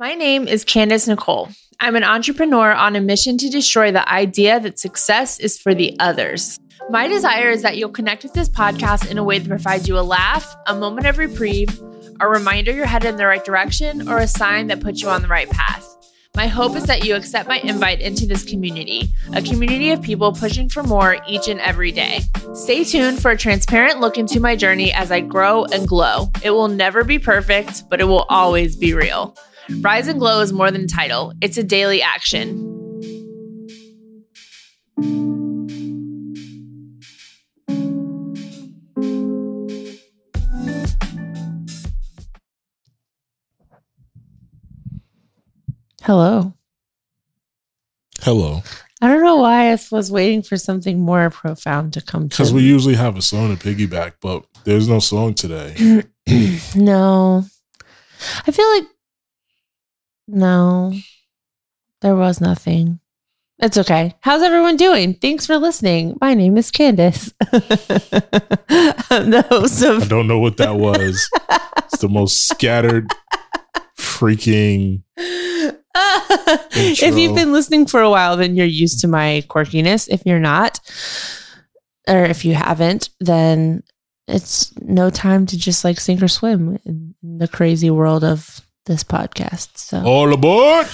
My name is Candace Nicole. I'm an entrepreneur on a mission to destroy the idea that success is for the others. My desire is that you'll connect with this podcast in a way that provides you a laugh, a moment of reprieve, a reminder you're headed in the right direction, or a sign that puts you on the right path. My hope is that you accept my invite into this community, a community of people pushing for more each and every day. Stay tuned for a transparent look into my journey as I grow and glow. It will never be perfect, but it will always be real. Rise and Glow is more than a title, it's a daily action. Hello. Hello. I don't know why I was waiting for something more profound to come Because we usually have a song to piggyback, but there's no song today. no. I feel like no. There was nothing. It's okay. How's everyone doing? Thanks for listening. My name is Candace. I'm the host of. I don't know what that was. it's the most scattered freaking. if you've been listening for a while, then you're used to my quirkiness. If you're not, or if you haven't, then it's no time to just like sink or swim in the crazy world of this podcast. So, All aboard!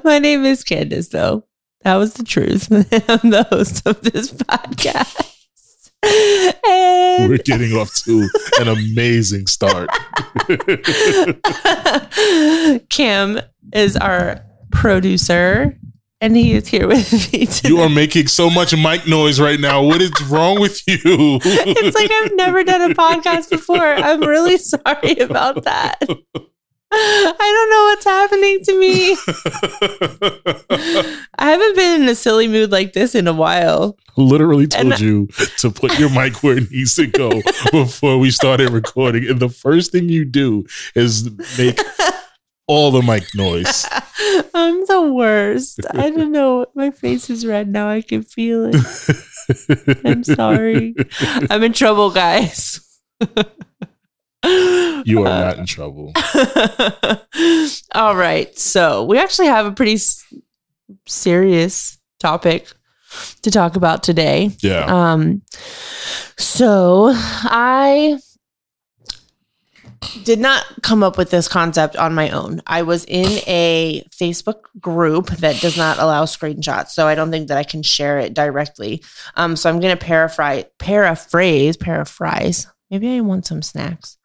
my name is Candace, though. That was the truth. I'm the host of this podcast. And We're getting off to an amazing start. Cam is our producer, and he is here with me today. you are making so much mic noise right now. What is wrong with you? it's like I've never done a podcast before. I'm really sorry about that. I don't know what's happening to me. I haven't been in a silly mood like this in a while. Literally told And- you to put your mic where it needs to go before we started recording. And the first thing you do is make all the mic noise. I'm the worst. I don't know. My face is red now. I can feel it. I'm sorry. I'm in trouble, guys. You are Uh, not in trouble. All right. So we actually have a pretty s- serious topic to talk about today. Yeah. Um, so I did not come up with this concept on my own. I was in a Facebook group that does not allow screenshots, so I don't think that I can share it directly. Um, so I'm going to paraphrase, paraphrase, paraphrase. Maybe I want some snacks.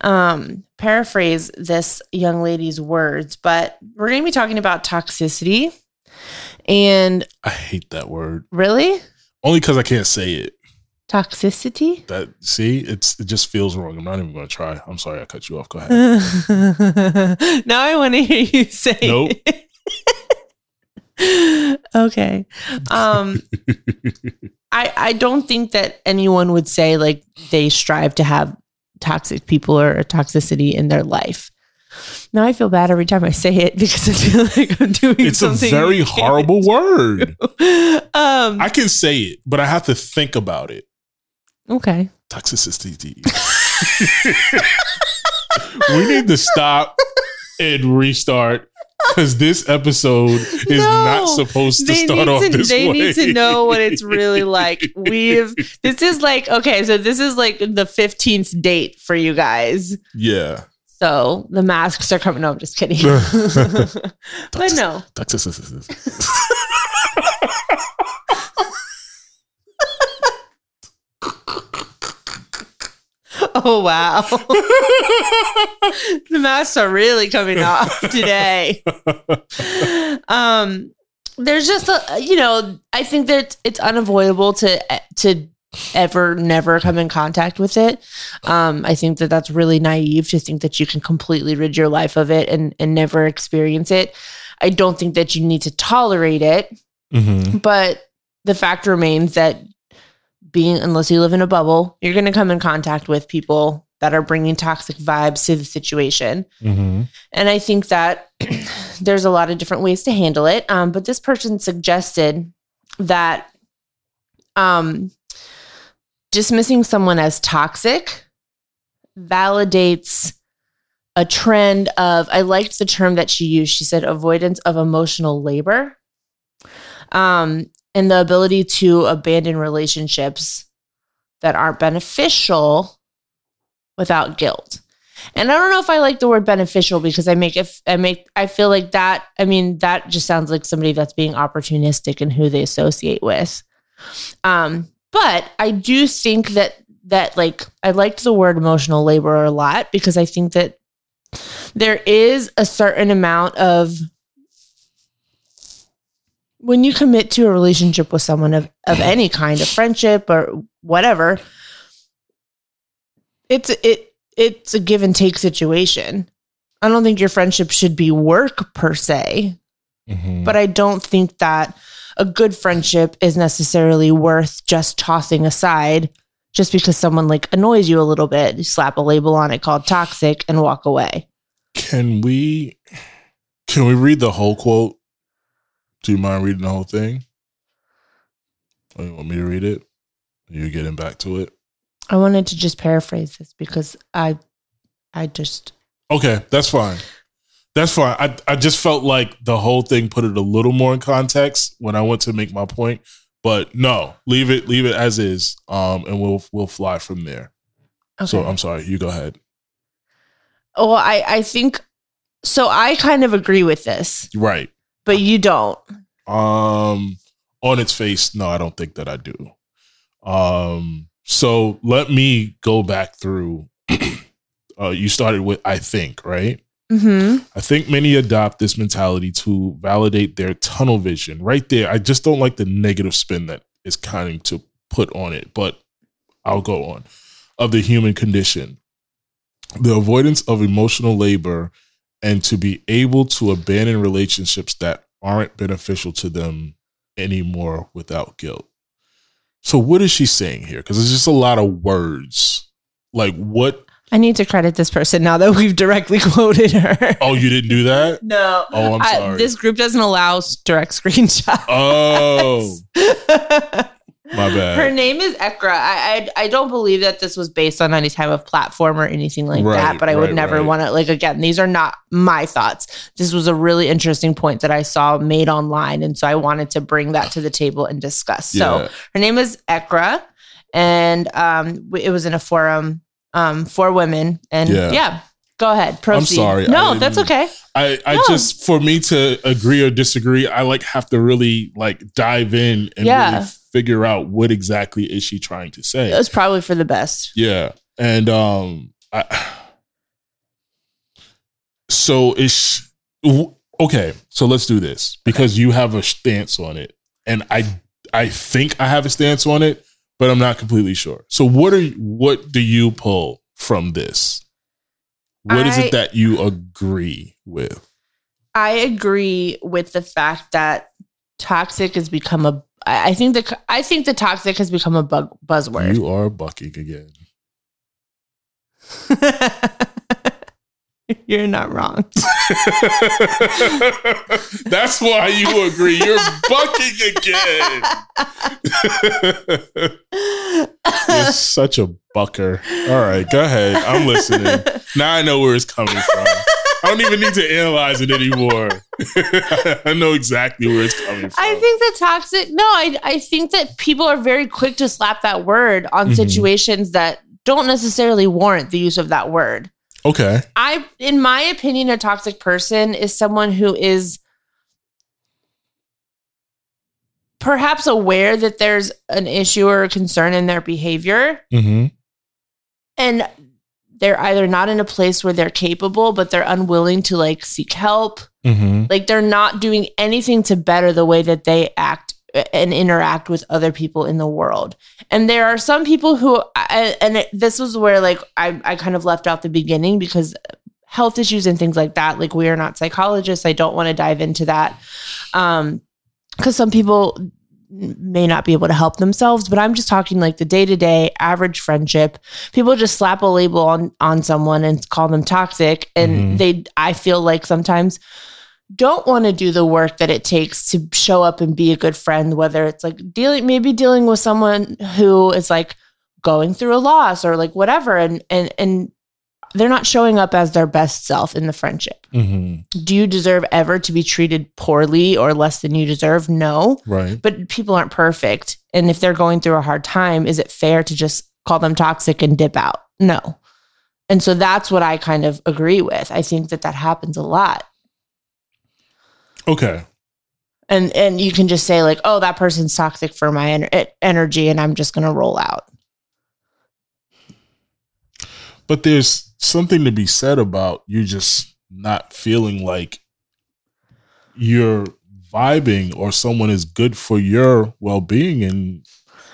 Um, paraphrase this young lady's words, but we're going to be talking about toxicity. And I hate that word. really, Only because I can't say it. Toxicity. That see, it's it just feels wrong. I'm not even gonna try. I'm sorry, I cut you off. Go ahead. now I want to hear you say. Nope. okay. Um, I I don't think that anyone would say like they strive to have toxic people or toxicity in their life. Now I feel bad every time I say it because I feel like I'm doing it's a something. very you can't horrible word. Um. I can say it, but I have to think about it. Okay. Toxicity. we need to stop and restart because this episode is No. not supposed to start off to, this they way. need to know what it's really like. We've this is like okay, so this is like the fifteenth date for you guys. yeah. So the masks are coming. No, I'm just kidding. but no, oh wow, the masks are really coming off today. Um, there's just a you know, I think that it's unavoidable to to ever never come in contact with it. Um, I think that that's really naive to think that you can completely rid your life of it and and never experience it. I don't think that you need to tolerate it, hmm but the fact remains that being unless you live in a bubble, you're going to come in contact with people that are bringing toxic vibes to the situation. hmm And I think that there's a lot of different ways to handle it. Um, but this person suggested that um, dismissing someone as toxic validates a trend of I liked the term that she used. She said avoidance of emotional labor. Um, and the ability to abandon relationships that aren't beneficial without guilt. And I don't know if I like the word beneficial because I make if I make I feel like that I mean that just sounds like somebody that's being opportunistic in who they associate with. Um but I do think that that like I liked the word emotional labor a lot because I think that there is a certain amount of when you commit to a relationship with someone of, of any kind of friendship or whatever it's it it's a give and take situation i don't think your friendship should be work per se Mhm. but i don't think that a good friendship is necessarily worth just tossing aside just because someone like annoys you a little bit you slap a label on it called toxic and walk away Can we can we read the whole quote? Do you mind reading the whole thing? Or you want me to read it? You getting back to it? i wanted to just paraphrase this because i i just Okay, that's fine. That's fine. I I just felt like the whole thing put it a little more in context when I went to make my point. But no, leave it leave it as is. Um and we'll we'll fly from there. okay. So I'm sorry, you go ahead. well i i think so i kind of agree with this Right. But you don't Um, on its face, no, I don't think that I do. Um, so let me go back through. uh, you started with I think, right? mm-hmm. I think many adopt this mentality to validate their tunnel vision. Right there, I just don't like the negative spin that is kind of to put on it, but I'll go on. Of the human condition, the avoidance of emotional labor, and to be able to abandon relationships that aren't beneficial to them anymore without guilt. So, what is she saying here? Because it's just a lot of words. Like, what? I need to credit this person now that we've directly quoted her. Oh, you didn't do that? no. Oh, I'm I- sorry. this group doesn't allow direct screenshots. Oh, my bad. Her name is Ekra. I, I I don't believe that this was based on any type of platform or anything like Right, that. But I would never right. want to like again. These are not my thoughts. This was a really interesting point that I saw made online, and so I wanted to bring that to the table and discuss. So Yeah. her name is Ekra, and um, it was in a forum um for women. And Yeah. yeah, go ahead. Proceed. sorry, I No, that's okay. I, I No. just for me to agree or disagree, I like have to really like dive in and Yeah. really figure out what exactly is she trying to say. It was probably for the best. Yeah. And um I so is okay, so let's do this because you have a stance on it and I I think I have a stance on it, but I'm not completely sure. So what are what do you pull from this? What is I- it that you agree with? I agree with the fact that toxic has become a. I think the I think the toxic has become a bug, buzzword. You are bucking again. You're not wrong. That's why you agree. You're bucking again. You're such a bucker. All right, go ahead. I'm listening. Now I know where it's coming from. I don't even need to analyze it anymore. I know exactly where it's coming from. I think the toxic. No, I I think that people are very quick to slap that word on Mhm. situations that don't necessarily warrant the use of that word. okay. I, in my opinion, a toxic person is someone who is perhaps aware that there's an issue or a concern in their behavior Mm-hmm. and they're either not in a place where they're capable but they're unwilling to like seek help. Mm-hmm. like they're not doing anything to better the way that they act and interact with other people in the world. And there are some people who I, and it, this was where like I, I kind of left out the beginning because health issues and things like that like we are not psychologists. I don't want to dive into that. Um because some people may not be able to help themselves but i'm just talking like the day-to-day average friendship people just slap a label on on someone and call them toxic and Mhm. they i feel like sometimes don't want to do the work that it takes to show up and be a good friend whether it's like dealing maybe dealing with someone who is like going through a loss or like whatever and and and they're not showing up as their best self in the friendship. hmm Do you deserve ever to be treated poorly or less than you deserve? No. Right. But people aren't perfect. And if they're going through a hard time, is it fair to just call them toxic and dip out? No. And so that's what I kind of agree with. I think that that happens a lot. Okay. And and you can just say like, "Oh, that person's toxic for my en- energy and I'm just going to roll out." But there's something to be said about you just not feeling like you're vibing or someone is good for your well being and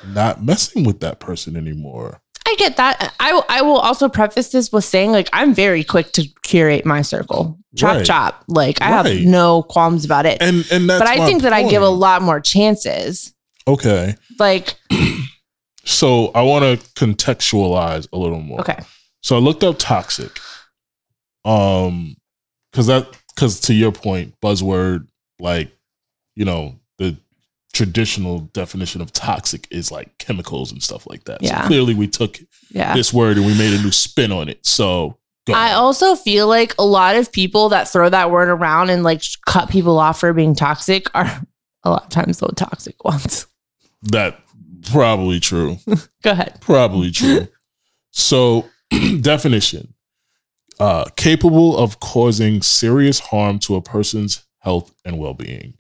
not messing with that person anymore. I get that. I will- I will also preface this with saying like I'm very quick to curate my circle. Chop Right. chop. Like I Right. have no qualms about it. And and that's but I think that I give a lot more chances. Okay. Like So I want to contextualize a little more. okay. So I looked up toxic. Um cuz that cuz to your point buzzword like you know the traditional definition of toxic is like chemicals and stuff like that. Yeah. So clearly we took Yeah. this word and we made a new spin on it. So I also feel like a lot of people that throw that word around and like cut people off for being toxic are a lot of times the toxic ones. that probably true. Go ahead. Probably true. so, definition uh, capable of causing serious harm to a person's health and well being.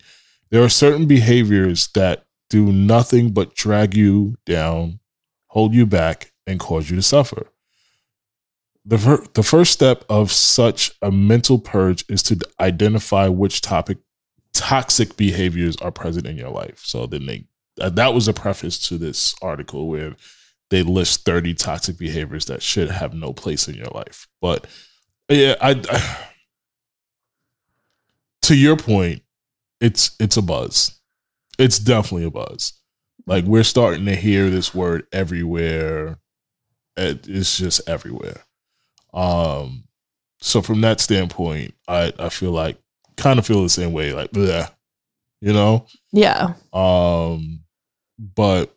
There are certain behaviors that do nothing but drag you down, hold you back, and cause you to suffer. The, the first step of such a mental purge is to identify which topic toxic behaviors are present in your life. So then they uh, that was a preface to this article where they list 30 toxic behaviors that should have no place in your life. But yeah, I, I to your point, it's it's a buzz. It's definitely a buzz. Like we're starting to hear this word everywhere. It, it's just everywhere. Um so from that standpoint, I I feel like kind of feel the same way like yeah, you know? Yeah. Um, but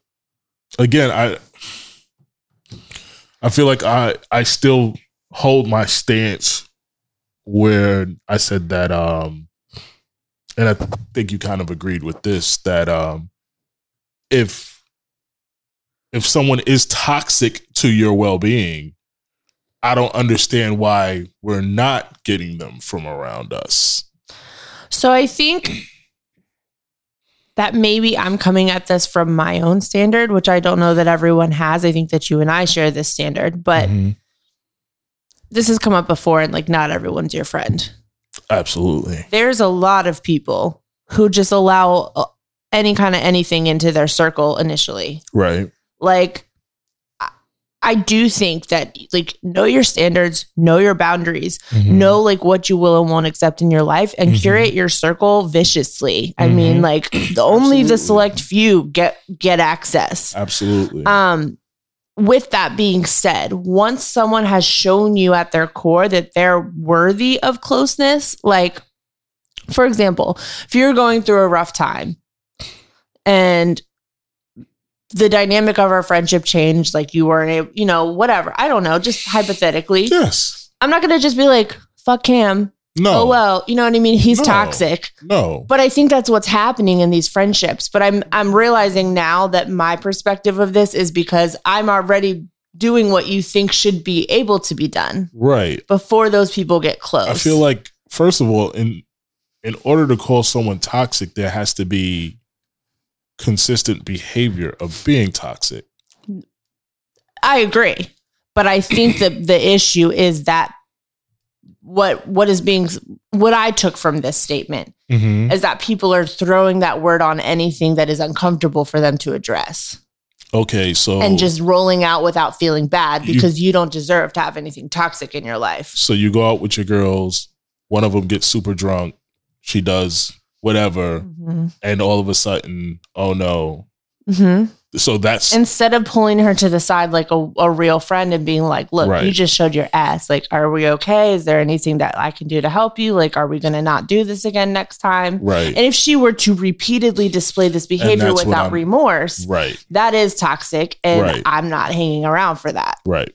again, I I feel like I I still hold my stance where I said that um and I think you kind of agreed with this that um if if someone is toxic to your well-being, I don't understand why we're not getting them from around us. So I think that maybe I'm coming at this from my own standard, which I don't know that everyone has. I think that you and I share this standard, but Mhm. this has come up before and like not everyone's your friend. Absolutely. There's a lot of people who just allow uh, any kind of anything into their circle initially. Right. Like I do think that like know your standards, know your boundaries, Mhm. know like what you will and won't accept in your life and Mhm. curate your circle viciously. I Mhm. mean like the only the select few get get access. Absolutely. Um with that being said, once someone has shown you at their core that they're worthy of closeness, like for example, if you're going through a rough time and the dynamic of our friendship changed, like you weren't able, you know, whatever. I don't know, just hypothetically. yes. I'm not gonna just be like, fuck him. No. Oh well, you know what I mean? He's No. toxic. No. But I think that's what's happening in these friendships. But I'm I'm realizing now that my perspective of this is because I'm already doing what you think should be able to be done Right. before those people get close. I feel like first of all, in in order to call someone toxic, there has to be consistent behavior of being toxic. I agree. But I think that the issue is that what what is being what I took from this statement Mm-hmm. is that people are throwing that word on anything that is uncomfortable for them to address. Okay, so and just rolling out without feeling bad You- because you, don't deserve to have anything toxic in your life. so you go out with your girls, one of them gets super drunk, she does whatever, Mm-hmm. and all of a sudden, oh no. hmm So that's Instead of pulling her to the side like a, a real friend and being like, look, Right. you just showed your ass. Like, are we okay? Is there anything that I can do to help you? Like, are we going to not do this again next time? right. And if she were to repeatedly display this behavior without remorse, right. that is toxic. And Right. I'm not hanging around for that. Right.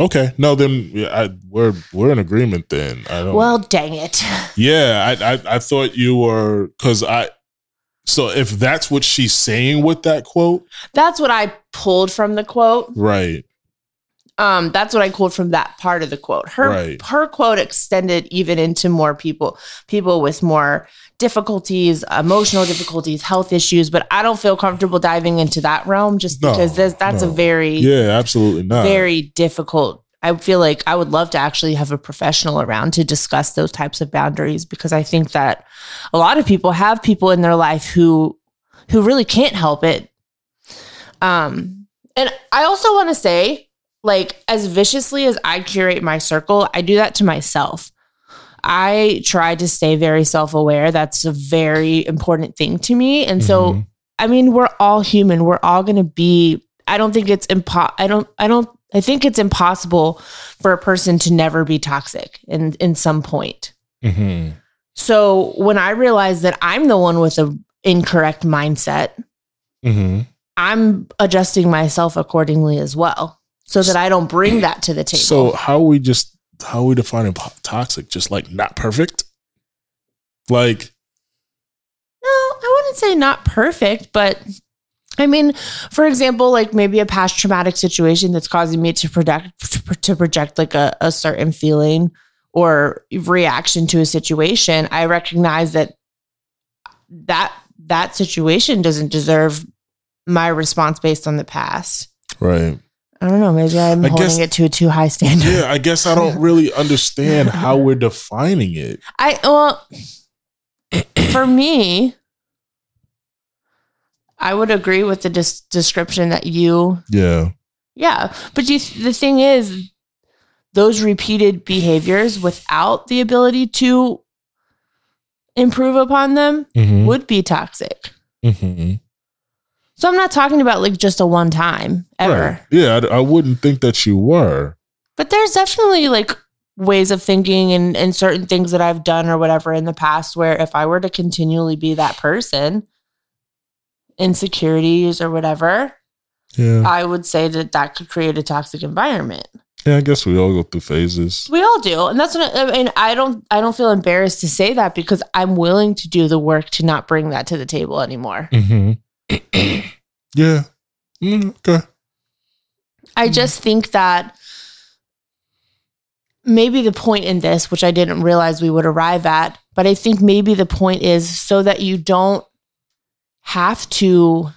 Okay, no, then I, we're we're in agreement. Then I don't. Well, dang it. yeah, I I, I thought you were because I. So if that's what she's saying with that quote, That's what I pulled from the quote. right? Um, that's what I quote from that part of the quote. Her Right. her quote extended even into more people, people with more difficulties, emotional difficulties, health issues. But I don't feel comfortable diving into that realm just No, because there's, that's a very Yeah, absolutely not. very difficult. I feel like I would love to actually have a professional around to discuss those types of boundaries because I think that a lot of people have people in their life who who really can't help it. Um and I also want to say like as viciously as I curate my circle, I do that to myself. I try to stay very self-aware. That's a very important thing to me. And so Mhm. I mean, we're all human. We're all going to be I don't think it's impo I don't I don't I think it's impossible for a person to never be toxic in in some point. Mhm. So when I realize that I'm the one with a incorrect mindset, Mhm. I'm adjusting myself accordingly as well so that I don't bring that to the table. So how we just how are we defining toxic? Just like not perfect. Like No, I wouldn't say not perfect, but I mean, for example, like maybe a past traumatic situation that's causing me to project to project like a, a certain feeling or reaction to a situation. I recognize that that that situation doesn't deserve my response based on the past. right. I don't know. Maybe I'm I holding guess- it to a too high standard. Yeah, I guess I don't really understand how we're defining it. I well, for me, I would agree with the dis- description that you, Yeah. yeah. But you, the thing is, those repeated behaviors without the ability to improve upon them Mm-hmm. would be toxic. Mm-hmm. So I'm not talking about like just a one time ever, Right. Yeah, I, I wouldn't think that you were. but there's definitely like ways of thinking and, and certain things that I've done or whatever in the past where if I were to continually be that person, insecurities or whatever, Yeah. I would say that that could create a toxic environment. Yeah, I guess we all go through phases. We all do, and that's what I mean. I don't, I don't feel embarrassed to say that because I'm willing to do the work to not bring that to the table anymore. Mm-hmm. yeah. Mm, okay. I just think that maybe the point in this, which I didn't realize we would arrive at, but I think maybe the point is so that you don't have to.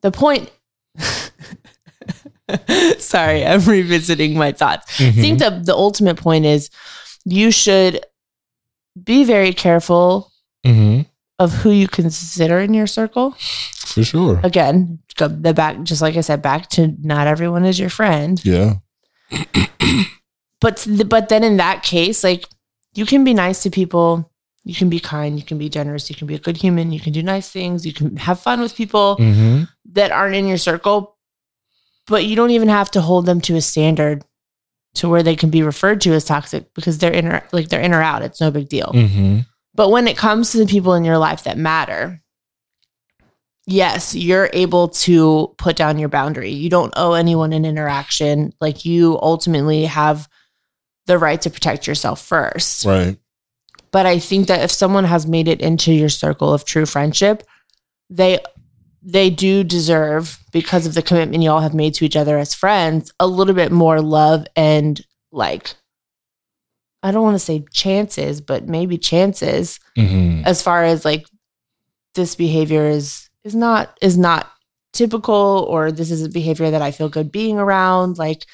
The point. Sorry, I'm revisiting my thoughts. I think the, the ultimate point is you should be very careful Mm-hmm. of who you consider in your circle. For sure. Again, go the back, just like I said, back to not everyone is your friend. Yeah. But but then in that case, like you can be nice to people, you can be kind, you can be generous, you can be a good human, you can do nice things, you can have fun with people Mm-hmm. that aren't in your circle, but you don't even have to hold them to a standard to where they can be referred to as toxic because they're in or like they're in or out. It's no big deal. Mm-hmm. But when it comes to the people in your life that matter, yes, you're able to put down your boundary. You don't owe anyone an interaction. Like you ultimately have the right to protect yourself first. Right. But I think that if someone has made it into your circle of true friendship, they they do deserve because of the commitment y'all have made to each other as friends a little bit more love and like I don't want to say chances, but maybe chances Mm-hmm. as far as like this behavior is is not is not typical or this is a behavior that I feel good being around like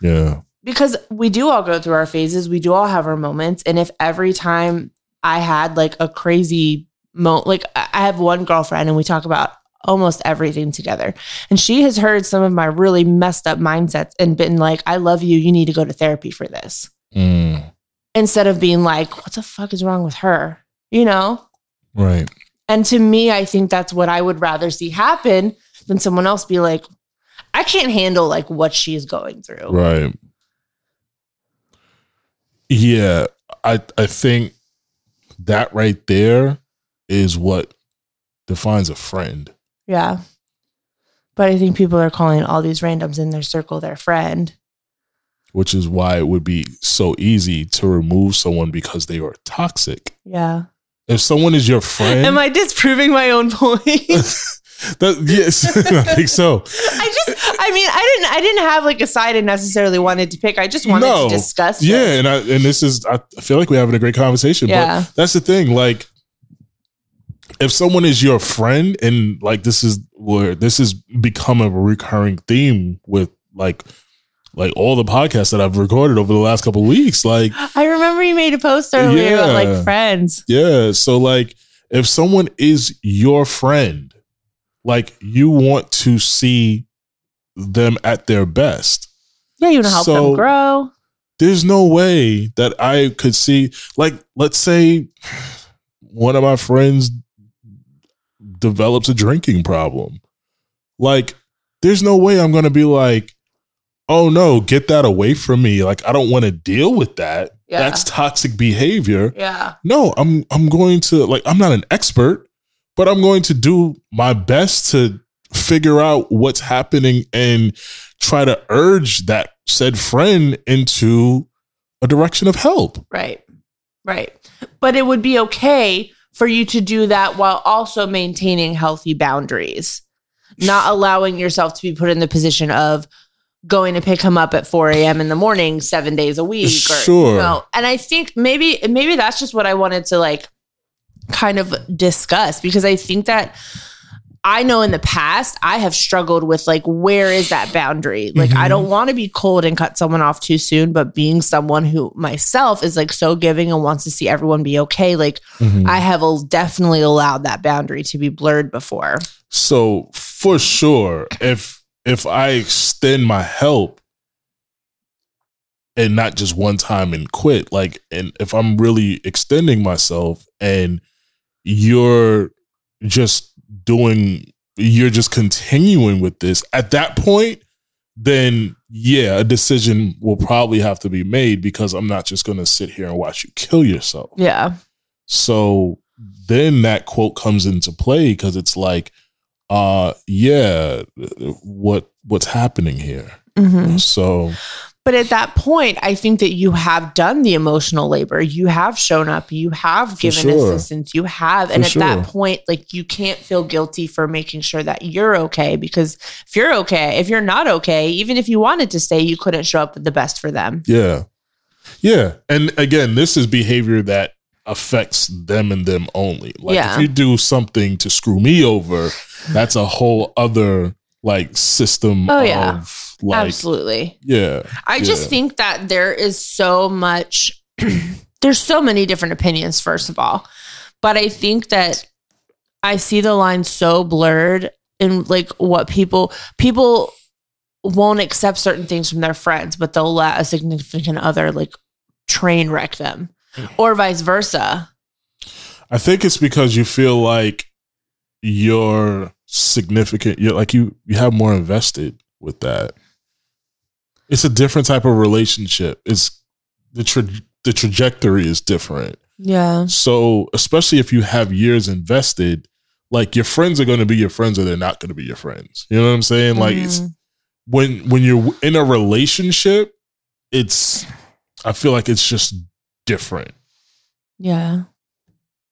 Yeah. because we do all go through our phases we do all have our moments and if every time I had like a crazy moment, like I have one girlfriend and we talk about almost everything together and she has heard some of my really messed up mindsets and been like I love you you need to go to therapy for this Mm. Instead of being like what the fuck is wrong with her you know Right. and to me, I think that's what I would rather see happen than someone else be like, I can't handle like what she's going through. Right. Yeah, I I think that right there is what defines a friend. Yeah. But I think people are calling all these randoms in their circle their friend. Which is why it would be so easy to remove someone because they are toxic. Yeah. If someone is your friend, Am I disproving my own point? that, yes, I think so. I just, I mean, I didn't, I didn't have like a side I necessarily wanted to pick. I just wanted No. to discuss. Yeah, this. and I and this is I feel like we're having a great conversation. Yeah. But that's the thing. Like if someone is your friend and like this is where this has become a recurring theme with like like all the podcasts that I've recorded over the last couple of weeks. Like I remember you made a post earlier about like friends. Yeah. So like if someone is your friend, like you want to see them at their best. Yeah, you want to help So- them grow. There's no way that I could see like let's say one of my friends develops a drinking problem. Like there's no way I'm going to be like oh no, get that away from me. Like I don't want to deal with that. Yeah. That's toxic behavior. Yeah. no i'm i'm going to like i'm not an expert but i'm going to do my best to figure out what's happening and try to urge that said friend into a direction of help Right. Right. But it would be okay for you to do that while also maintaining healthy boundaries, not allowing yourself to be put in the position of going to pick him up at 4 a.m. in the morning, seven days a week. Or, Sure. You know, and I think maybe, maybe that's just what I wanted to like kind of discuss because I think that I know in the past I have struggled with like where is that boundary? Like I Mhm. don't want to be cold and cut someone off too soon, but being someone who myself is like so giving and wants to see everyone be okay, like I have definitely allowed that boundary to be blurred before. so for sure if if i extend my help and not just one time and quit like and if i'm really extending myself and you're just doing you're just continuing with this at that point then yeah a decision will probably have to be made because i'm not just going to sit here and watch you kill yourself Yeah. so then that quote comes into play because it's like uh yeah what what's happening here Mhm. so But at that point, I think that you have done the emotional labor. You have shown up. You have given sure. assistance. You have. For And at sure. that point, like you can't feel guilty for making sure that you're okay because if you're okay, if you're not okay, even if you wanted to stay, you couldn't show up with the best for them. Yeah. Yeah. And again, this is behavior that affects them and them only. Like Yeah. if you do something to screw me over, that's a whole other like system Oh, yeah. of like Absolutely. yeah. I just Yeah. think that there is so much, there's so many different opinions, first of all. But I think that I see the line so blurred in like what people, people won't accept certain things from their friends, but they'll let a significant other like train wreck them or vice versa. I think it's because you feel like you're significant. You're like you you have more invested with that. It's a different type of relationship. It's the tra- the trajectory is different. Yeah. So especially if you have years invested, like your friends are going to be your friends or they're not going to be your friends. You know what I'm saying? Like it's Mhm. when when you're in a relationship, it's I feel like it's just different. yeah.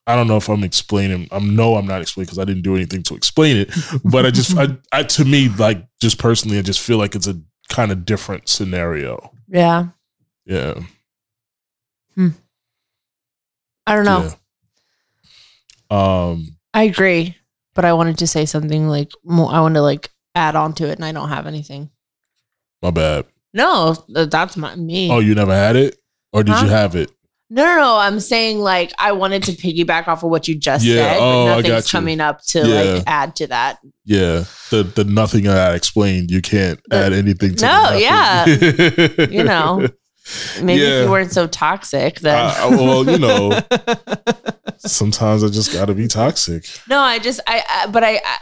I don't know if I'm explaining. I know I'm not explaining because I didn't do anything to explain it. But I just, I, I, to me, like just personally, I just feel like it's a kind of different scenario. Yeah. Yeah. I don't know. Yeah. Um. I agree, but I wanted to say something like more, I want to like add on to it, and I don't have anything. My bad. No, that's my me. Oh, you never had it, or did Huh? you have it? No, no, no. I'm saying like I wanted to piggyback off of what you just Yeah, said, oh, I but nothing's got you. coming up to Yeah. like add to that. Yeah. The the nothing I explained. You can't The- add anything to. No, yeah. You know. Maybe Yeah. if you weren't so toxic, then. I- I- well, you know. Sometimes I just got to be toxic. no, I just I, I but I, I.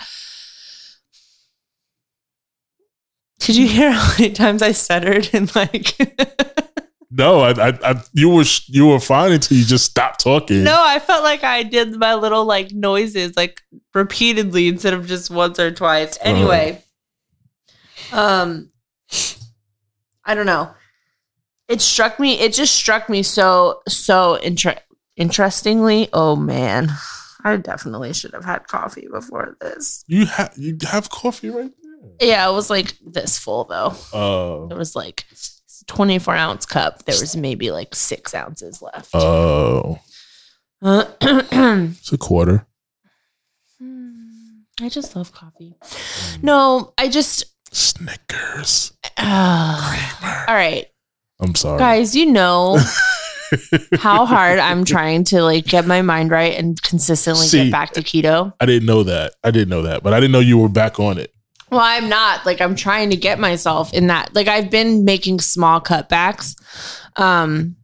Did you hear how many times I stuttered and like? No, I, I, I you were you were fine until you just stopped talking. No, I felt like I did my little like noises like repeatedly instead of just once or twice. Uh-huh. Anyway, Um, I don't know. It struck me. It just struck me so so inter- interestingly. Oh man, I definitely should have had coffee before this. You have you have coffee right there. Yeah, it was like this full though. Uh, It was like twenty four ounce cup. There was maybe like six ounces left. oh, Uh, it's a quarter. I just love coffee. No, I just. Snickers. Uh, all right, I'm sorry, guys. You know how hard I'm trying to like get my mind right and consistently See, get back to keto. I didn't know that. I didn't know that, but I didn't know you were back on it. Well, I'm not. Like I'm trying to get myself in that. Like I've been making small cutbacks. Um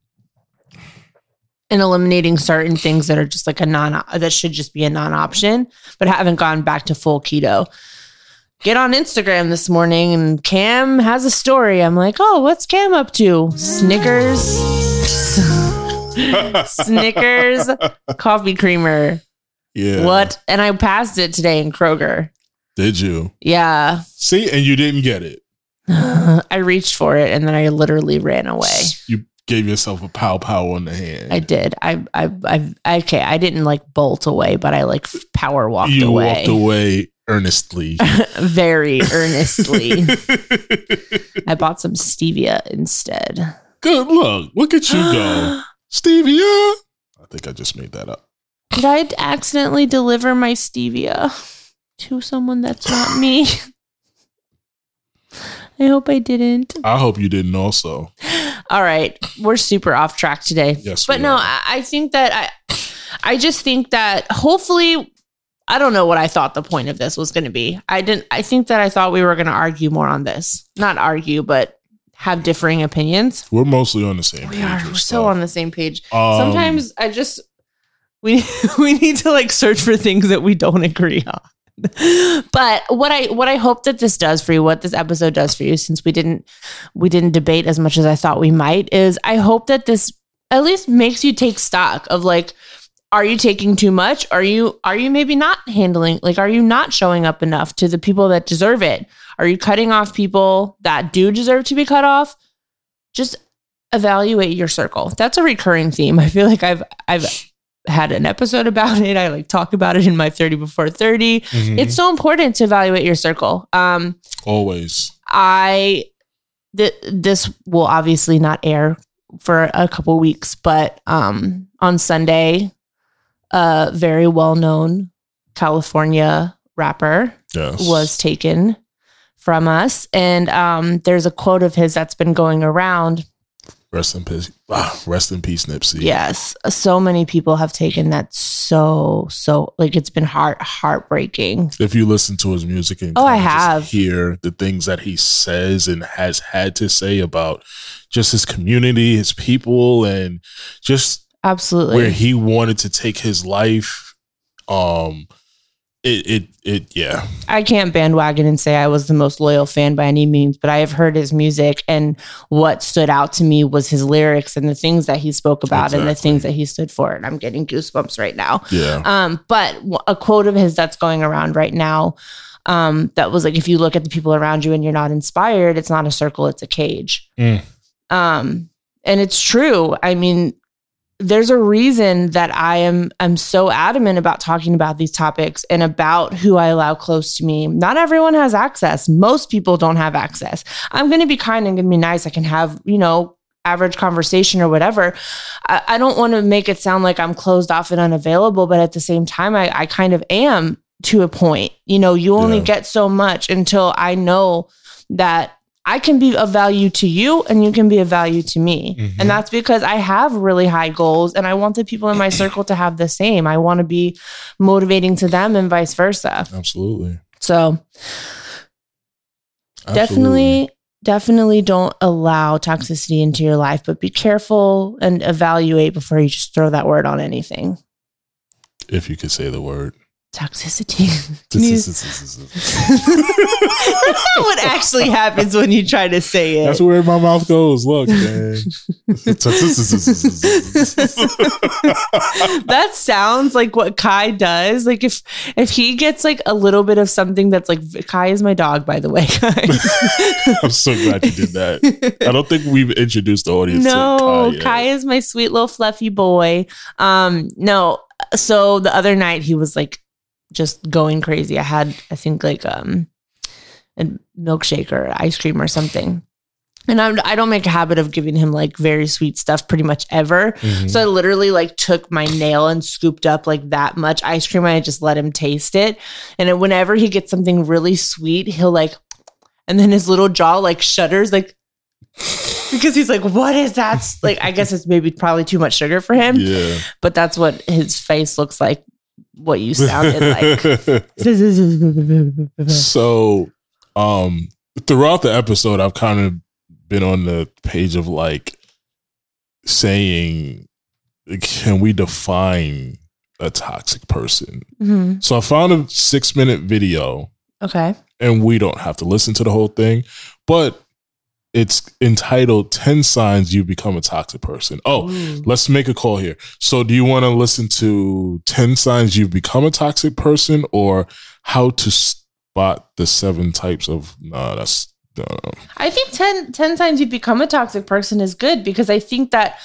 and eliminating certain things that are just like a non that should just be a non-option, but haven't gone back to full keto. Get on Instagram this morning and Cam has a story. I'm like, oh, what's Cam up to? Snickers. Snickers coffee creamer. Yeah. What? And I passed it today in Kroger. Did you Yeah. see? And you didn't get it. I reached for it and then I literally ran away. You gave yourself a pow pow on the hand. I did. I, I, I, okay. I didn't like bolt away, but I like power walked away. you away walked away earnestly. very earnestly. I bought some stevia instead. Good luck. Look at you go, Stevia. I think I just made that up. Did I accidentally deliver my stevia to someone that's not me? I hope I didn't. I hope you didn't also. All right, we're super off track today. Yes, but no. I, I think that I, I just think that hopefully, I don't know what I thought the point of this was going to be. I didn't. I think that I thought we were going to argue more on this, not argue, but have differing opinions. We're mostly on the same We page. are. We're so on the same page. Um, Sometimes I just we we need to like search for things that we don't agree on. but what I what I hope that this does for you, what this episode does for you, since we didn't we didn't debate as much as I thought we might, is I hope that this at least makes you take stock of like, are you taking too much? Are you are you maybe not handling like are you not showing up enough to the people that deserve it? Are you cutting off people that do deserve to be cut off? Just evaluate your circle. That's a recurring theme. I feel like I've I've had an episode about it. I like talk about it in my 30 before 30. mhm, It's so important to evaluate your circle. Um always. I th- this will obviously not air for a couple weeks, but um on Sunday a very well-known California rapper Yes. was taken from us and um there's a quote of his that's been going around rest in peace. Ah, rest in peace, Nipsey. Yes, so many people have taken that so so like it's been heart heartbreaking. If you listen to his music and Oh, I have. hear the things that he says and has had to say about just his community, his people, and just Absolutely. where he wanted to take his life. Um, it it it yeah. I can't bandwagon and say I was the most loyal fan by any means, but I have heard his music and what stood out to me was his lyrics and the things that he spoke about and the things that he stood for. And I'm getting goosebumps right now. Yeah. Um, but a quote of his that's going around right now um, that was like, if you look at the people around you and you're not inspired, it's not a circle, it's a cage. Mm. Um, and it's true. I mean, there's a reason that I am I'm so adamant about talking about these topics and about who I allow close to me. Not everyone has access. Most people don't have access. I'm going to be kind and going to be nice. I can have, you know, average conversation or whatever. I, I don't want to make it sound like I'm closed off and unavailable, but at the same time, I, I kind of am to a point. You know, you only Yeah. get so much until I know that I can be of value to you and you can be of value to me. Mhm. And that's because I have really high goals and I want the people in my circle to have the same. I want to be motivating to them and vice versa. Absolutely. So Absolutely. definitely definitely don't allow toxicity into your life but be careful and evaluate before you just throw that word on anything If you could say the word. Toxicity. What actually happens when you try to say it. That's where my mouth goes. Look, man. that sounds like what Kai does. Like if if he gets like a little bit of something that's like Kai is my dog, by the way. I'm so glad you did that. I don't think we've introduced the audience. no, to Kai, Kai is my sweet little fluffy boy. Um, no, so the other night he was like just going crazy. I had I think like um a milkshake or ice cream or something. And I'm, I don't make a habit of giving him like very sweet stuff pretty much ever. Mhm. So I literally like took my nail and scooped up like that much ice cream and I just let him taste it. And whenever he gets something really sweet, he'll like, and then his little jaw like shudders, like, because he's like, what is that? Like, I guess it's maybe probably too much sugar for him, yeah. but that's what his face looks like, what you sounded like. so, um, throughout the episode, I've kind of been on the page of like saying, can we define a toxic person? Mhm. So I found a six minute video, Okay. and we don't have to listen to the whole thing, but it's entitled 10 Signs You Become a Toxic Person. Oh, Ooh. let's make a call here. So, do you want to listen to 10 signs you've become a toxic person or how to spot the seven types of, no, that's, no. I think 10, 10 times you become a toxic person is good because I think that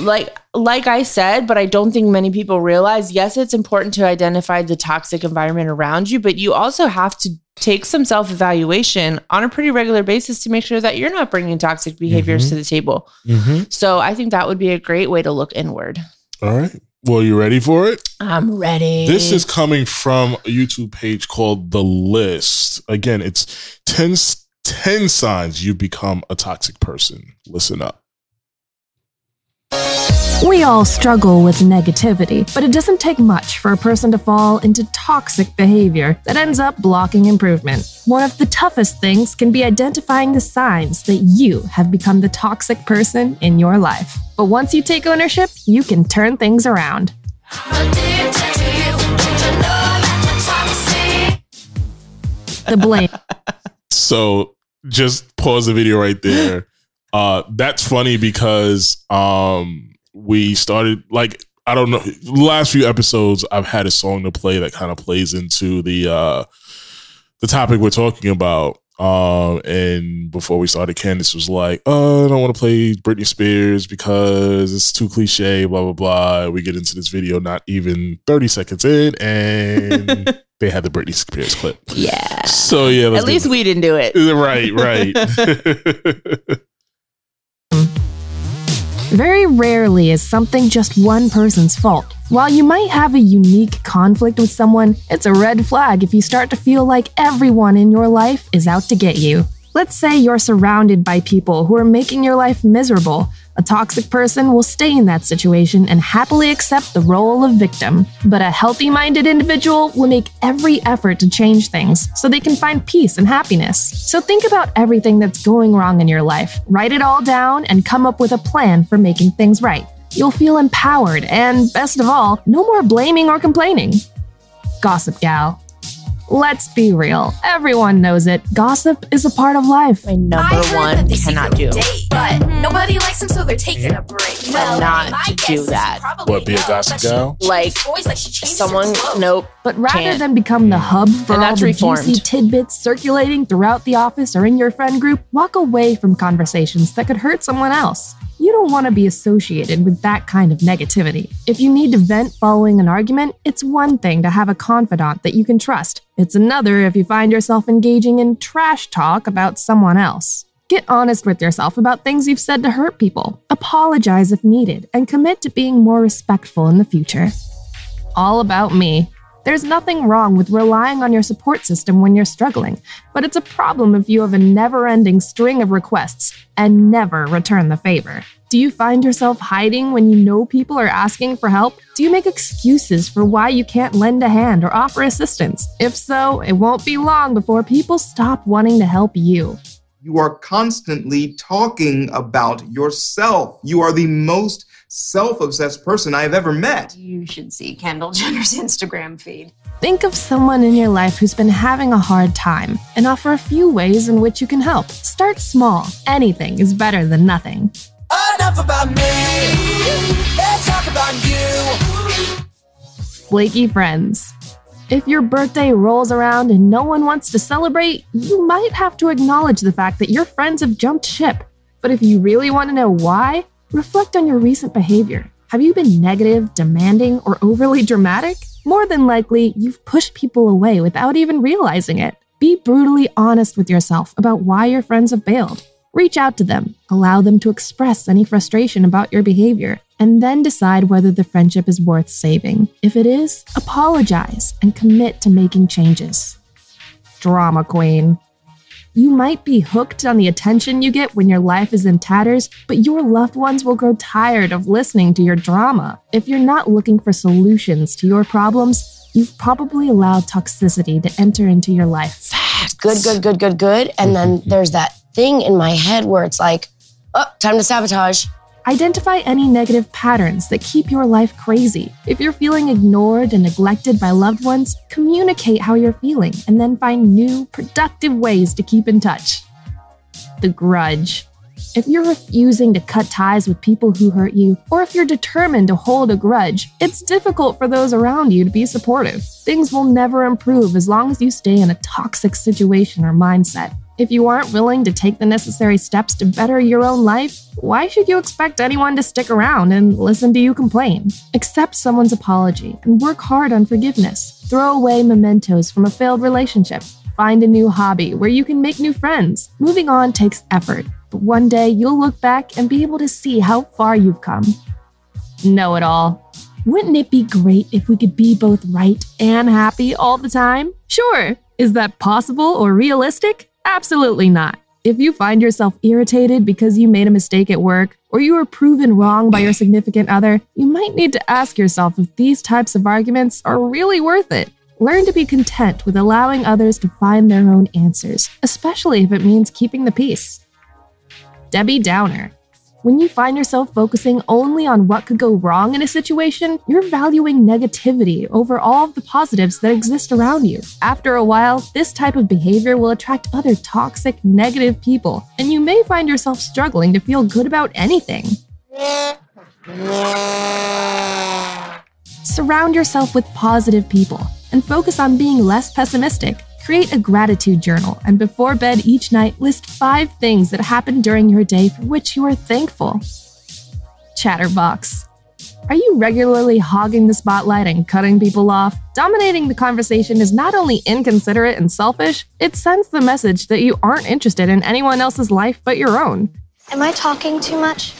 like like I said, but I don't think many people realize, yes, it's important to identify the toxic environment around you, but you also have to take some self-evaluation on a pretty regular basis to make sure that you're not bringing toxic behaviors Mhm. to the table. So I think that would be a great way to look inward. All right. Well, you ready for it? I'm ready. This is coming from a YouTube page called The List. Again, it's 10, s- 10 signs you become a toxic person. Listen up. We all struggle with negativity, but it doesn't take much for a person to fall into toxic behavior that ends up blocking improvement. One of the toughest things can be identifying the signs that you have become the toxic person in your life. But once you take ownership, you can turn things around. The blame. So just pause the video right there. Uh that's funny because um we started like I don't know last few episodes I've had a song to play that kind of plays into the uh the topic we're talking about. Um and before we started Candace was like, Oh, I don't want to play Britney Spears because it's too cliche, blah blah blah. We get into this video not even 30 seconds in and they had the Britney Spears clip. yeah. So yeah, At least we didn't do it. Right, right. Very rarely is something just one person's fault. While you might have a unique conflict with someone, it's a red flag if you start to feel like everyone in your life is out to get you. Let's say you're surrounded by people who are making your life miserable. A toxic person will stay in that situation and happily accept the role of victim. But a healthy minded individual will make every effort to change things so they can find peace and happiness. So think about everything that's going wrong in your life, write it all down, and come up with a plan for making things right. You'll feel empowered, and best of all, no more blaming or complaining. Gossip Gal. Let's be real. Everyone knows it. Gossip is a part of life. My number I one that cannot do. date, but mm-hmm. nobody likes them, so they're taking a break. Mm-hmm. Well, not to guess do that. probably What, be a gossip girl? she Like, boys like she Someone, nope. But rather Can't. than become the hub for And all that's the reformed. juicy tidbits circulating throughout the office or in your friend group, walk away from conversations that could hurt someone else. You don't want to be associated with that kind of negativity. If you need to vent following an argument, it's one thing to have a confidant that you can trust. It's another if you find yourself engaging in trash talk about someone else. Get honest with yourself about things you've said to hurt people. Apologize if needed, and commit to being more respectful in the future all about me. There's nothing wrong with relying on your support system when you're struggling, but it's a problem if you have a never ending string of requests and never return the favor. Do you find yourself hiding when you know people are asking for help? Do you make excuses for why you can't lend a hand or offer assistance? If so, it won't be long before people stop wanting to help you. You are constantly talking about yourself. You are the most self obsessed person I have ever met. You should see Kendall Jenner's Instagram feed. Think of someone in your life who's been having a hard time and offer a few ways in which you can help. Start small. Anything is better than nothing. Enough about me. Let's talk about you. Flaky friends. If your birthday rolls around and no one wants to celebrate, you might have to acknowledge the fact that your friends have jumped ship. But if you really want to know why, reflect on your recent behavior. Have you been negative, demanding, or overly dramatic? More than likely, you've pushed people away without even realizing it. Be brutally honest with yourself about why your friends have bailed. Reach out to them, allow them to express any frustration about your behavior, and then decide whether the friendship is worth saving. If it is, apologize and commit to making changes. Drama queen. You might be hooked on the attention you get when your life is in tatters, but your loved ones will grow tired of listening to your drama. If you're not looking for solutions to your problems, you've probably allowed toxicity to enter into your life. good, good, good, good, good. And then mm-hmm. there's that thing in my head where it's like, oh, time to sabotage. Identify any negative patterns that keep your life crazy. If you're feeling ignored and neglected by loved ones, communicate how you're feeling and then find new, productive ways to keep in touch. The grudge. If you're refusing to cut ties with people who hurt you, or if you're determined to hold a grudge, it's difficult for those around you to be supportive. Things will never improve as long as you stay in a toxic situation or mindset. If you aren't willing to take the necessary steps to better your own life, why should you expect anyone to stick around and listen to you complain? Accept someone's apology and work hard on forgiveness. Throw away mementos from a failed relationship. Find a new hobby where you can make new friends. Moving on takes effort, but one day you'll look back and be able to see how far you've come. Know it all. Wouldn't it be great if we could be both right and happy all the time? Sure. Is that possible or realistic? Absolutely not. If you find yourself irritated because you made a mistake at work or you were proven wrong by your significant other, you might need to ask yourself if these types of arguments are really worth it. Learn to be content with allowing others to find their own answers, especially if it means keeping the peace. Debbie Downer. When you find yourself focusing only on what could go wrong in a situation, you're valuing negativity over all of the positives that exist around you. After a while, this type of behavior will attract other toxic, negative people, and you may find yourself struggling to feel good about anything. Surround yourself with positive people and focus on being less pessimistic. Create a gratitude journal and before bed each night, list five things that happened during your day for which you are thankful. Chatterbox. Are you regularly hogging the spotlight and cutting people off? Dominating the conversation is not only inconsiderate and selfish, it sends the message that you aren't interested in anyone else's life but your own. Am I talking too much?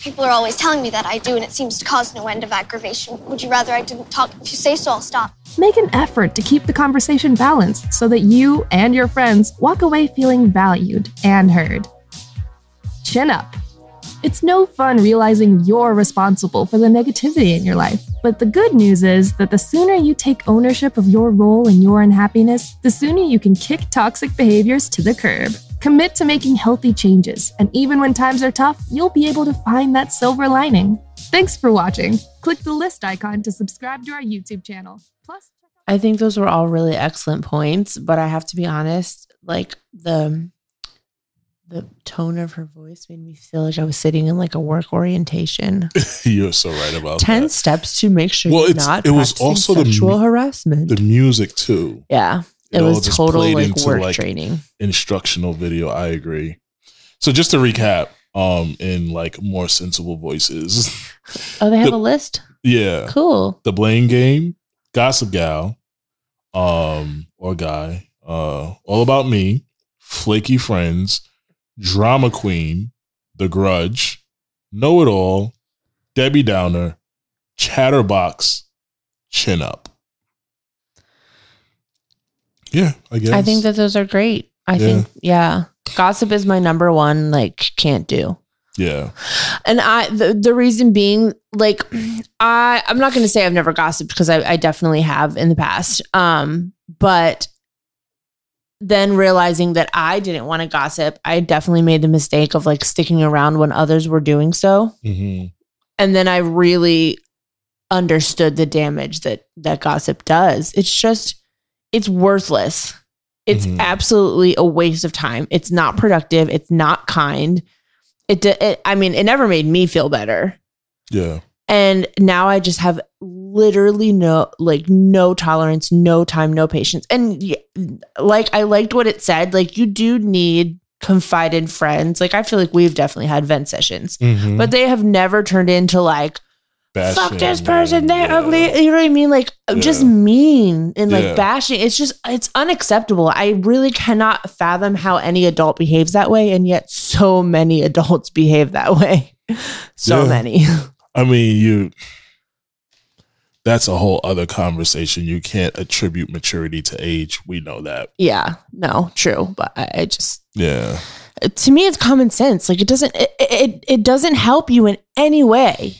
People are always telling me that I do, and it seems to cause no end of aggravation. Would you rather I didn't talk? If you say so, I'll stop. Make an effort to keep the conversation balanced so that you and your friends walk away feeling valued and heard. Chin up. It's no fun realizing you're responsible for the negativity in your life. But the good news is that the sooner you take ownership of your role in your unhappiness, the sooner you can kick toxic behaviors to the curb. Commit to making healthy changes, and even when times are tough, you'll be able to find that silver lining. Thanks for watching. Click the list icon to subscribe to our YouTube channel. Plus, I think those were all really excellent points, but I have to be honest, like the the tone of her voice made me feel like I was sitting in like a work orientation. You're so right about 10 that. steps to make sure Well, you're it's- not it was also the sexual mu- harassment. The music too. yeah. It, It was total like work like, training. Instructional video. I agree. So just to recap, um, in like more sensible voices. Oh, they have the- a list? yeah. Cool. The Blame Game, Gossip Gal, um, or guy, uh, All About Me, Flaky Friends, Drama Queen, The Grudge, Know It All, Debbie Downer, Chatterbox, Chin Up. Yeah, I guess. I think that those are great. I Yeah. think, yeah. Gossip is my number one, like, can't do. yeah. And I, the, the reason being, like, I, I'm not going to say I've never gossiped because I, I definitely have in the past. Um, but then realizing that I didn't want to gossip, I definitely made the mistake of like sticking around when others were doing so. hmm And then I really understood the damage that that gossip does. It's just it's worthless. It's Mhm. absolutely a waste of time. It's not productive, it's not kind. It, it I mean, it never made me feel better. Yeah. And now I just have literally no, like, no tolerance, no time, no patience. And like, I liked what it said. Like, you do need confided friends. Like, I feel like we've definitely had vent sessions, Mhm. but they have never turned into like, fuck this person, they're yeah. ugly. You know what I mean? Like, just mean and like Yeah. bashing. It's just, it's unacceptable. I really cannot fathom how any adult behaves that way. And yet, so many adults behave that way. so Yeah. many. I mean, you. That's a whole other conversation. You can't attribute maturity to age. We know that. Yeah, no, true. But I, I just Yeah. to me it's common sense. Like it doesn't it, it it doesn't help you in any way.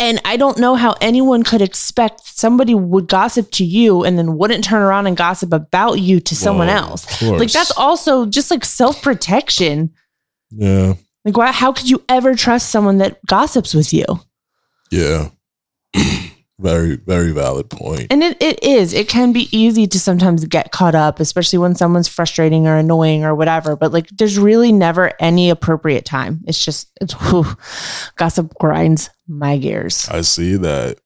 And I don't know how anyone could expect somebody would gossip to you and then wouldn't turn around and gossip about you to someone Well, else. Like that's also just like self-protection. Yeah. Like why how could you ever trust someone that gossips with you? Yeah. very, very valid. And it, it is. It can be easy to sometimes get caught up, especially when someone's frustrating or annoying or whatever. But like, there's really never any appropriate time. It's just, it's whew, gossip grinds my gears. I see that.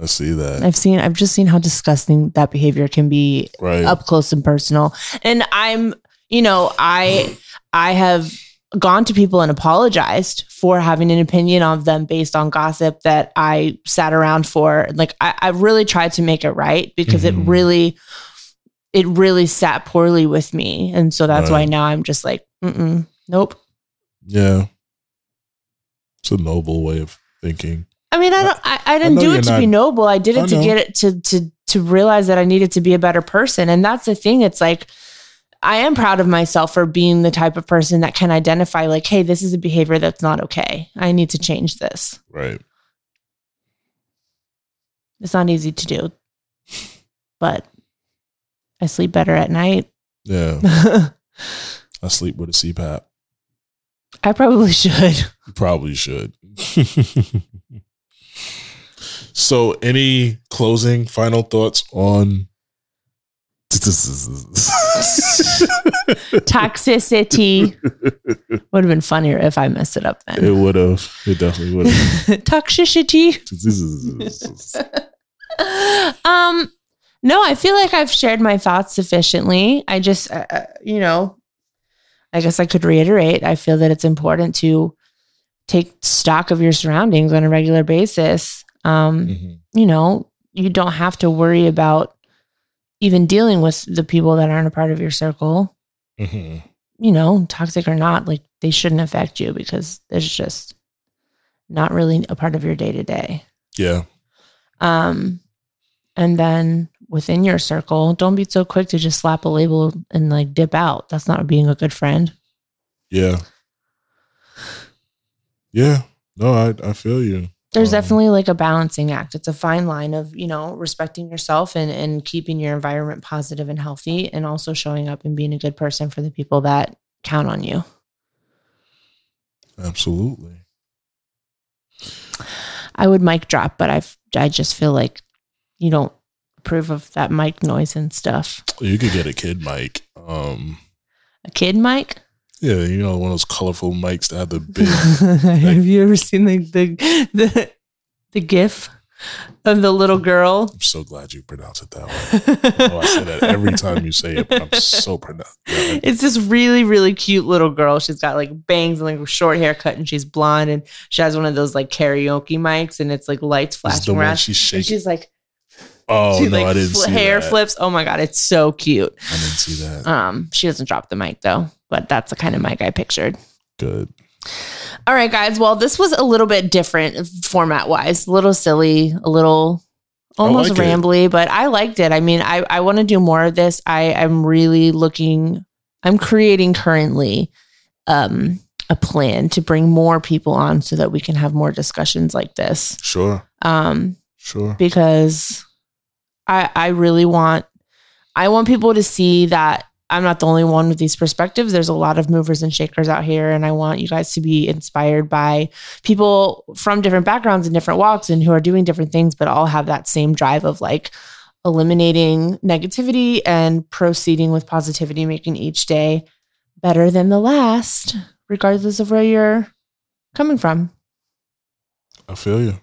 I see that. I've seen, I've just seen how disgusting that behavior can be Right. up close and personal. And I'm, you know, I, I have gone to people and apologized for having an opinion of them based on gossip that I sat around for. Like I, I really tried to make it right because Mhm. it really, it really sat poorly with me. And so that's why now I'm just like, Mm-mm, nope. Yeah. It's a noble way of thinking. I mean, I don't. I, I didn't know do it to be noble. I did I it to know. get it to to to realize that I needed to be a better person, and that's the thing. It's like I am proud of myself for being the type of person that can identify, like, hey, this is a behavior that's not okay. I need to change this. Right. It's not easy to do, but I sleep better at night. Yeah. I sleep with a CPAP. I probably should. You probably should. so, any closing final thoughts on Toxicity would have been funnier if I messed it up then. It would have. It definitely would have. Toxicity. um no i feel like i've shared my thoughts sufficiently i just uh, uh, you know i guess i could reiterate i feel that it's important to take stock of your surroundings on a regular basis um Mhm. you know you don't have to worry about even dealing with the people that aren't a part of your circle Mhm. you know toxic or not like they shouldn't affect you because it's just not really a part of your day to day Yeah. um, and then within your circle, don't be so quick to just slap a label and like dip out. That's not being a good friend. Yeah. Yeah. No, I I feel you. There's Um, definitely like a balancing act. It's a fine line of, you know, respecting yourself and, and keeping your environment positive and healthy and also showing up and being a good person for the people that count on you. Absolutely. I would mic drop, but I've I just feel like you don't approve of that mic noise and stuff. You could get a kid mic. Um A kid mic? Yeah, you know, one of those colorful mics that have the big Have you ever seen the the the, the gif of the little girl? I'm so glad you pronounce it that way. Oh, I say that every time you say it, but I'm so pronounced. It's this really, really cute little girl. She's got like bangs and like a short haircut and she's blonde and she has one of those like karaoke mics and it's like lights flashing around. she's shaking. she's like, oh she no, like I didn't fl- see hair that. flips. Oh my God, it's so cute. I didn't see that. Um, she doesn't drop the mic though, but that's the kind of mic I pictured. Good. All right, guys. Well, this was a little bit different format wise, a little silly, a little almost like it. rambly, but I liked it. I mean, I, I want to do more of this. I am really looking, I'm creating currently um, a plan to bring more people on so that we can have more discussions like this. Sure. Um, Sure. because I I really want I want people to see that I'm not the only one with these perspectives. There's a lot of movers and shakers out here, and I want you guys to be inspired by people from different backgrounds and different walks and who are doing different things, but all have that same drive of like eliminating negativity and proceeding with positivity, making each day better than the last, regardless of where you're coming from. I feel you.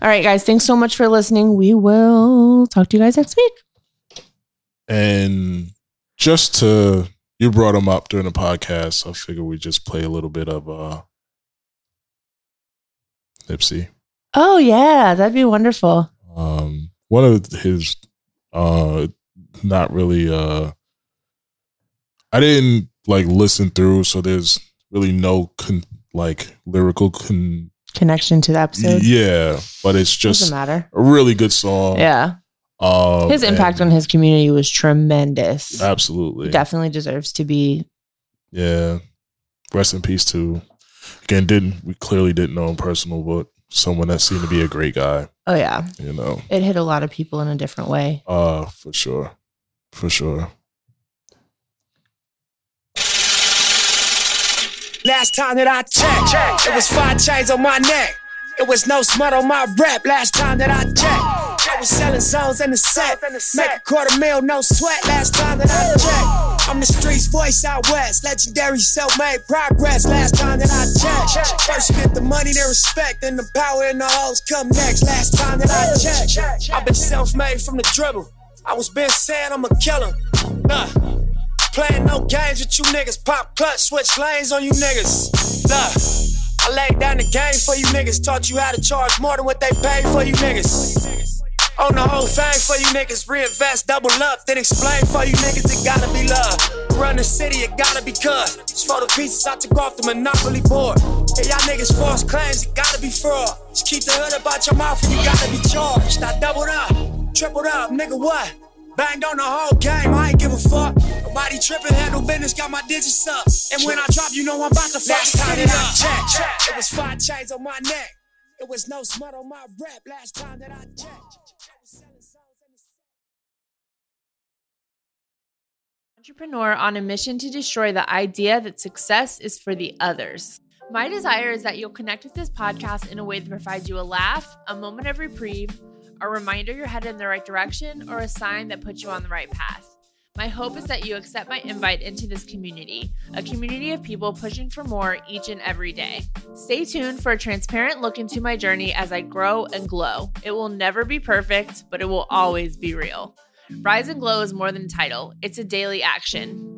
All right, guys, thanks so much for listening. We will talk to you guys next week. And just to you brought him up during the podcast, I figure we just play a little bit of uh Nipsey. Oh, yeah, that'd be wonderful. Um one of his uh not really uh I didn't like listen through, so there's really no con- like lyrical con Connection to the episode. yeah, but it's just Doesn't matter. a really good song. Yeah. Um, His impact on his community was tremendous. absolutely Definitely deserves to be. Yeah. Rest in peace to again, didn't we clearly didn't know him personal, but someone that seemed to be a great guy, Oh, yeah. you know. It hit a lot of people in a different way. Uh for sure. For sure. Last time that I checked, it was five chains on my neck. It was no smut on my rep. Last time that I checked, I was selling zones in the set. Make a quarter mil, no sweat. Last time that I checked, I'm the streets voice out west. Legendary self-made progress. Last time that I checked, first you get the money, then respect, then the power and the hoes come next. Last time that I checked, I've been self-made from the dribble. I was been saying I'm a killer. Nah. Playing no games with you niggas. Pop clutch, switch lanes on you niggas. Nah. I laid down the game for you niggas. Taught you how to charge more than what they pay for you niggas. On the whole thing for you niggas. Reinvest, double up, then explain for you niggas. It gotta be love. Run the city, it gotta be cuz. Just for the pieces I took off the monopoly board. Hey, y'all niggas false claims, it gotta be fraud. Just keep the hood about your mouth and you gotta be charged. I doubled up, tripled up, nigga, what? Banged on the whole game, I ain't give a fuck. Nobody tripping, handle business, got my digits up. And when I drop, you know I'm about to fuck Last time that I checked, it was five chains on my neck. It was no smut on my rep. Last time that I checked. Entrepreneur on a mission to destroy the idea that success is for the others. My desire is that you'll connect with this podcast in a way that provides you a laugh, a moment of reprieve, a reminder you're headed in the right direction, or a sign that puts you on the right path. My hope is that you accept my invite into this community, a community of people pushing for more each and every day. Stay tuned for a transparent look into my journey as I grow and glow. It will never be perfect, but it will always be real. Rise and Glow is more than a title, it's a daily action.